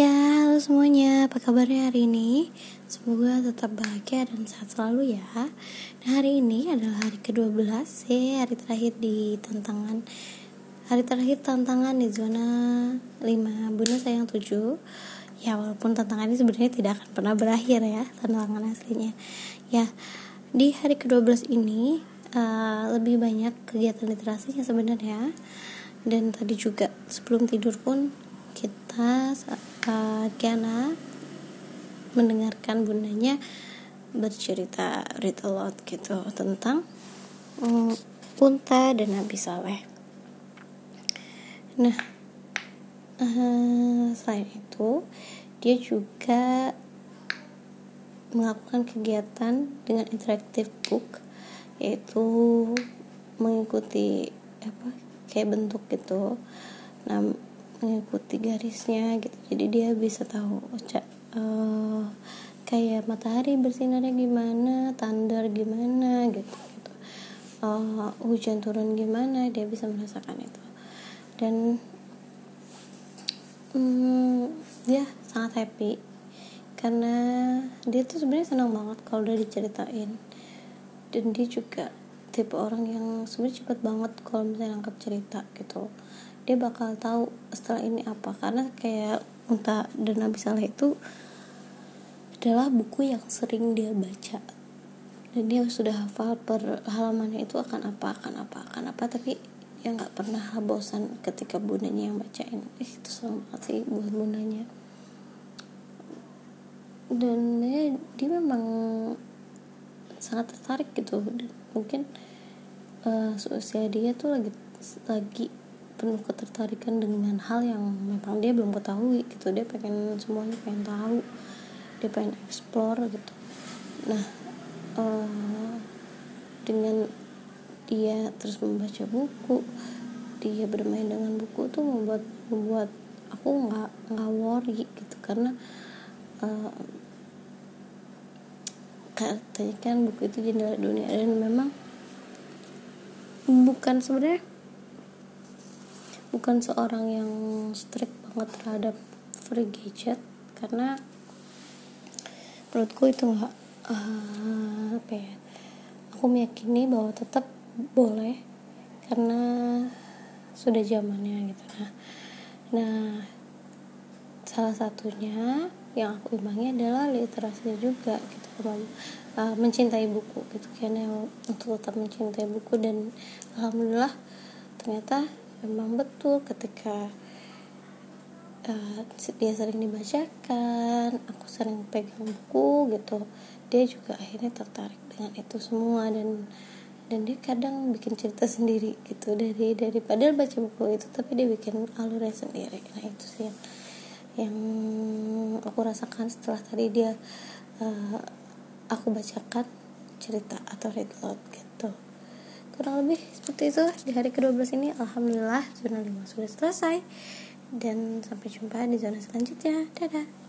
Ya, halo semuanya. Apa kabarnya hari ini? Semoga tetap bahagia dan sehat selalu ya. Nah, hari ini adalah hari ke-12 ya, hari terakhir di tantangan hari terakhir tantangan di zona 5 Bunda sayang 7. Ya, walaupun tantangan ini sebenarnya tidak akan pernah berakhir ya, tantangan aslinya. Ya, di hari ke-12 ini uh, lebih banyak kegiatan literasinya sebenarnya. Dan tadi juga sebelum tidur pun kita uh, Kiana mendengarkan bundanya bercerita read a lot gitu tentang um, unta dan Nabi Saleh. Nah, uh, selain itu dia juga melakukan kegiatan dengan interaktif book yaitu mengikuti apa kayak bentuk gitu. Nah, mengikuti garisnya gitu. Jadi dia bisa tahu uh, kayak matahari bersinarnya gimana tandar gimana gitu gitu. Uh, hujan turun gimana dia bisa merasakan itu. Dan um, dia sangat happy. Karena dia tuh sebenarnya senang banget kalau udah diceritain. Dan dia juga tipe orang yang sebenarnya cepet banget kalau misalnya nangkap cerita gitu. Dia bakal tahu setelah ini apa. Karena kayak Unta dan Nabi Saleh itu adalah buku yang sering dia baca. Dan dia sudah hafal per halamannya itu akan apa akan apa akan apa. Tapi ya nggak pernah bosan ketika bundanya yang bacain. Eh, itu banget sih buat bundanya. Dan ya, dia memang sangat tertarik gitu. Mungkin uh, seusia dia tuh lagi lagi penuh ketertarikan dengan hal yang memang dia belum ketahui gitu. Dia pengen semuanya pengen tahu. Dia pengen explore gitu. Nah uh, dengan dia terus membaca buku dia bermain dengan buku tuh membuat membuat aku nggak nggak worry gitu. Karena uh, katanya kan buku itu jendela dunia dan memang bukan sebenarnya bukan seorang yang strict banget terhadap free gadget karena menurutku itu nggak uh, apa ya aku meyakini bahwa tetap boleh karena sudah zamannya gitu. Nah nah salah satunya yang aku imbangi adalah literasinya juga gitu. Uh, mencintai buku gitu kan untuk tetap mencintai buku. Dan alhamdulillah ternyata memang betul ketika uh, dia sering dibacakan aku sering pegang buku gitu dia juga akhirnya tertarik dengan itu semua. Dan dan dia kadang bikin cerita sendiri gitu dari dari baca buku itu tapi dia bikin alurnya sendiri. Nah itu sih yang yang aku rasakan setelah tadi dia uh, aku bacakan cerita atau read loud gitu. Kurang lebih seperti itu di hari ke-12 ini. Alhamdulillah zona 5 sudah selesai. Dan sampai jumpa di zona selanjutnya. Dadah